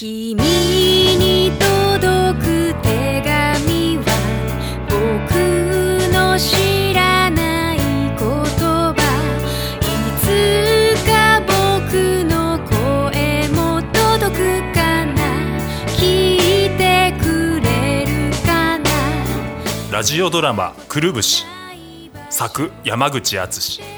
君に届く手紙は僕の知らない言葉。いつか僕の声も届くかな聞いてくれるかなラジオドラマ「くるぶし」作山口敦。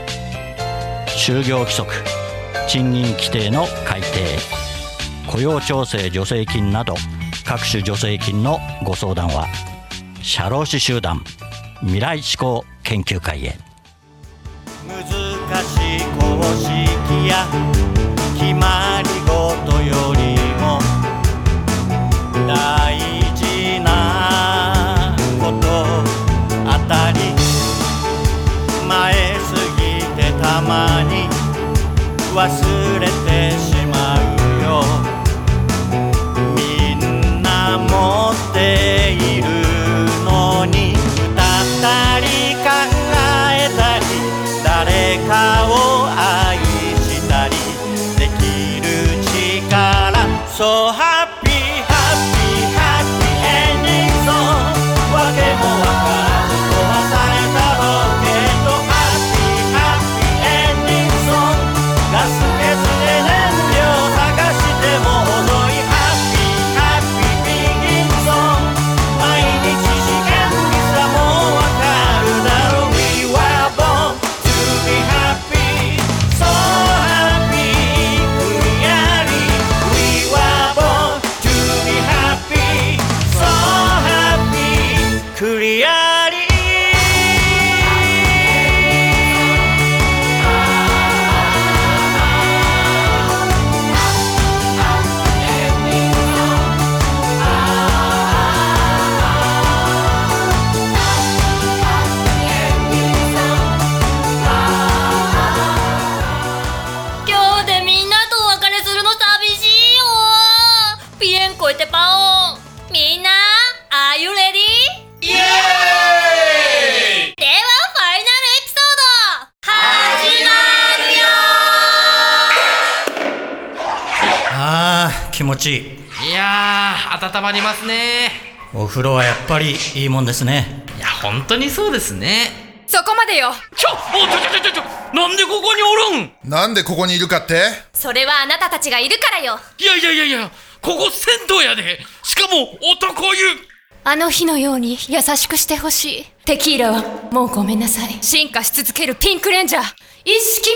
就業規則賃金規定の改定雇用調整助成金など各種助成金のご相談は社労士集団未来志向研究会へ。難しい公式や持ちいい。いやー温まりますね。お風呂はやっぱりいいもんですね。いや本当にそうですね。そこまでよ。ちょおちょちょちょちょなんでここにおるん？なんでここにいるかって？それはあなたたちがいるからよ。いやいやいやいやここ銭湯やで。しかも男湯。あの日のように優しくしてほしい。テキーラはもうごめんなさい。進化し続けるピンクレンジャー。一色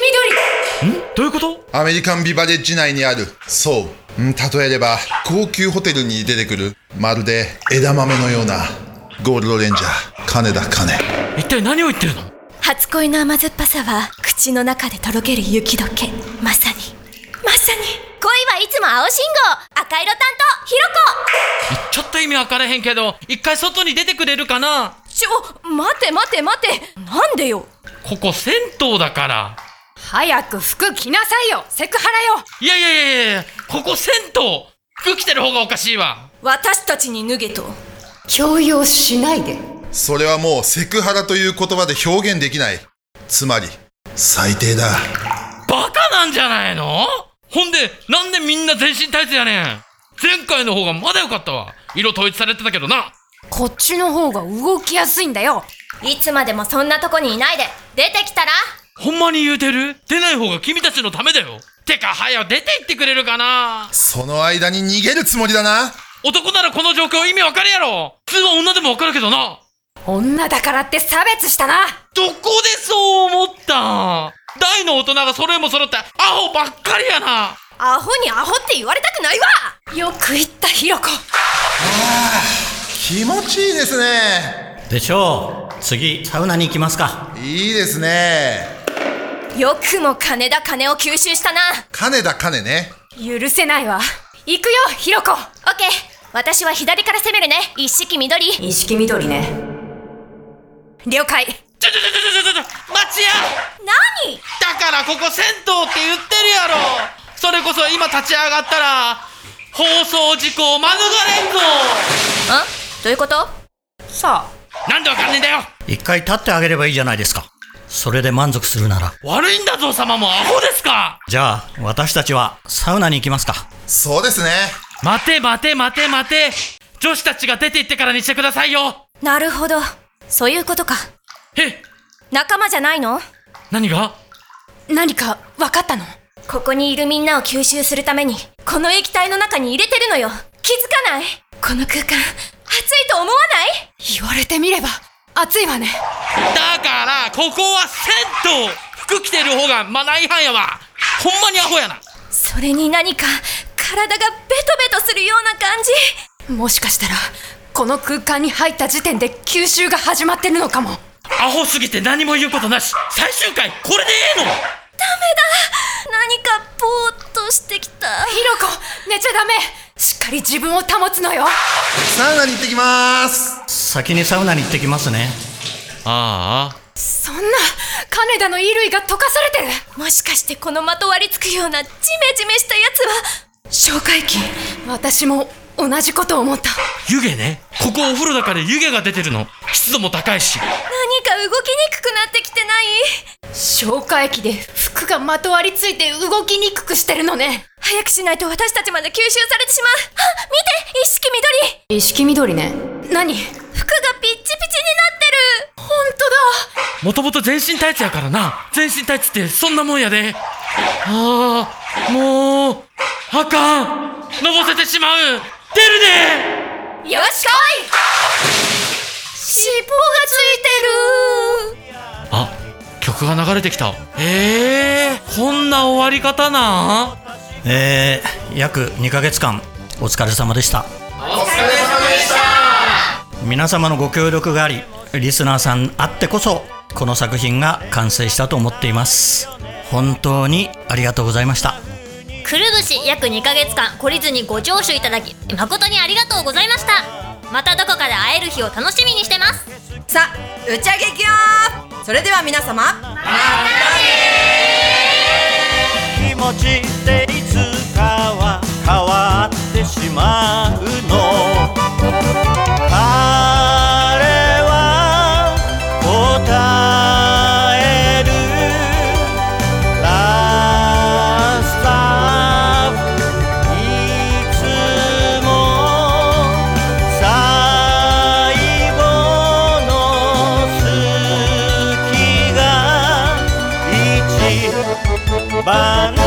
緑。どういうこと？アメリカンビバレッジ内にある。そう、うん、例えれば高級ホテルに出てくるまるで枝豆のようなゴールドレンジャー金田金。一体何を言ってるの？初恋の甘酸っぱさは口の中でとろける雪解け。まさに。まさに。恋はいつも青信号。赤色担当ひろこ。ちょっと意味分からへんけど一回外に出てくれるかな？ちょ待て待て待て。なんでよ。ここ銭湯だから早く服着なさいよ。セクハラよ。いやいやいやいやここ銭湯服着てる方がおかしいわ。私たちに脱げと。強要しないで。それはもうセクハラという言葉で表現できない。つまり最低だ。バカなんじゃないの？ほんでなんでみんな全身タイツやねん？前回の方がまだよかったわ。色統一されてたけどな。こっちの方が動きやすいんだよ。いつまでもそんなとこにいないで。出てきたら？ほんまに言うてる？出ない方が君たちのためだよ。てかはよ出て行ってくれるかな？その間に逃げるつもりだな。男ならこの状況意味わかるやろ。普通は女でもわかるけどな。女だからって差別したな。どこでそう思った？大の大人が揃いも揃ってアホばっかりやな。アホにアホって言われたくないわ。よく言ったひろこ。気持ちいいですね。でしょう。次サウナに行きますか。いいですねよくも金田金を吸収したな。金田金ね。許せないわ。行くよひろこオッケー。私は左から攻めるね。一式緑。意識緑ね。了解。ちょちょちょちょちょちょ待ちや。何？だからここ銭湯って言ってるやろ。それこそ今立ち上がったら放送事故を免れんぞ。んどういうこと？さなんでわかんねえんだよ。一回立ってあげればいいじゃないですかそれで満足するなら。悪いんだぞ様も。アホですか。じゃあ私たちはサウナに行きますか。そうですね。待て待て待て待て。女子たちが出て行ってからにしてくださいよ。なるほど。そういうことか。え？仲間じゃないの？何が？何か分かったの？ここにいるみんなを吸収するためにこの液体の中に入れてるのよ。気づかない？この空間暑いと思わない？言われてみれば暑いわね。だからここは銭湯服着てる方がマナー違反やわ。ほんまにアホやな。それに何か体がベトベトするような感じ。もしかしたらこの空間に入った時点で吸収が始まってるのかも。アホすぎて何も言うことなし。最終回これでええの。何かぼーっとしてきた。ひろこ寝ちゃダメしっかり自分を保つのよ。サウナに行ってきます。先にサウナに行ってきますね。ああ。そんな金田の衣類が溶かされてる。もしかしてこのまとわりつくようなジメジメしたやつは？消化液私も同じこと思った。湯気ね。ここお風呂だから湯気が出てるの。湿度も高いし。何か動きにくくなってきてない？消化液で服がまとわりついて動きにくくしてるのね。早くしないと私たちまで吸収されてしまう。あ見て一式緑。意識緑ね。何？服がピッチピチになってる。本当もともと全身タイツやからな。全身タイツってそんなもんやで。ああもうあかん。のぼせてしまう。出るでだよし来い。尻尾がついてる。あ曲が流れてきた。えー、こんな終わり方なん？えー、約2ヶ月間お疲れ様でした。皆様のご協力がありリスナーさんあってこそこの作品が完成したと思っています。本当にありがとうございました。くるぶし約2ヶ月間懲りずにご聴取いただき誠にありがとうございました。またどこかで会える日を楽しみにしてます。さあ打ち上げいくよそれでは皆様気持ち一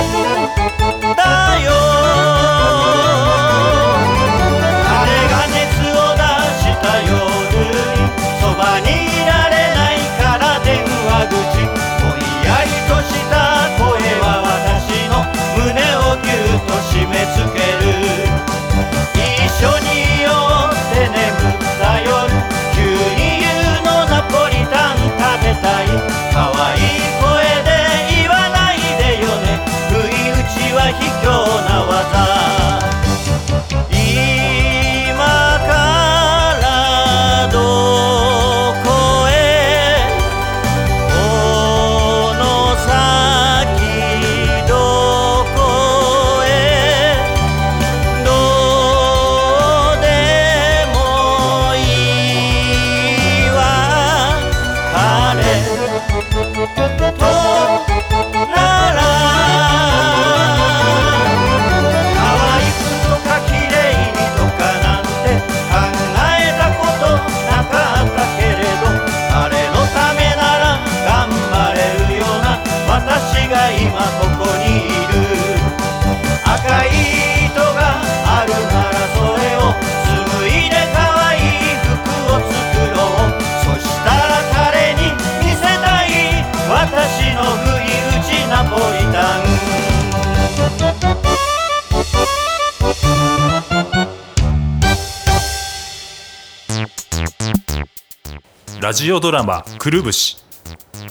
ラジオドラマ「くるぶし」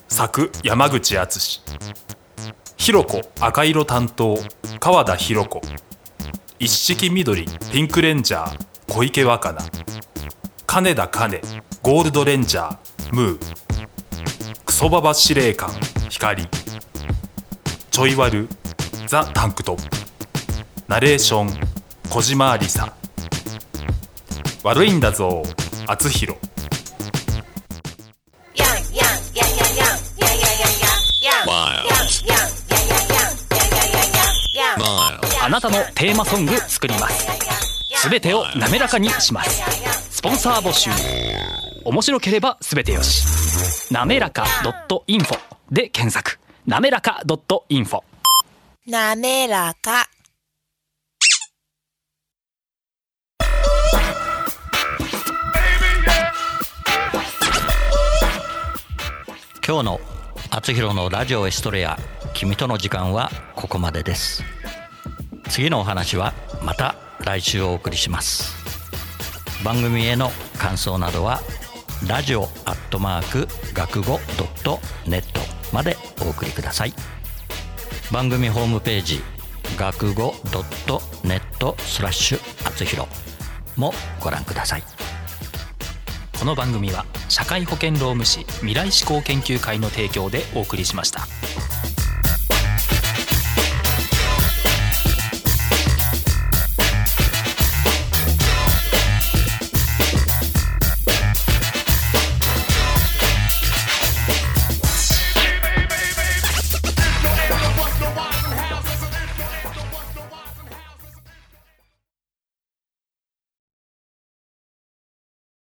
作山口敦。ひろこ赤色担当川田ひろ子。一色緑ピンクレンジャー小池若菜。金田金ゴールドレンジャームー。クソババ司令官光。ちょいワルザ・タンクトップ。ナレーション小島ありさ。悪いんだぞ厚弘あなたのテーマソング作ります。すべてを滑らかにします。スポンサー募集。面白ければすべてよし。なめらか .info で検索。なめらか .info なめらか。今日の厚弘のラジオエストレア君との時間はここまでです次のお話はまた来週お送りします。番組への感想などはラジオアットマーク学語ドットネットまでお送りください。番組ホームページ学語ドットネットスラッシュ厚弘もご覧ください。この番組は社会保険労務士未来志向研究会の提供でお送りしました。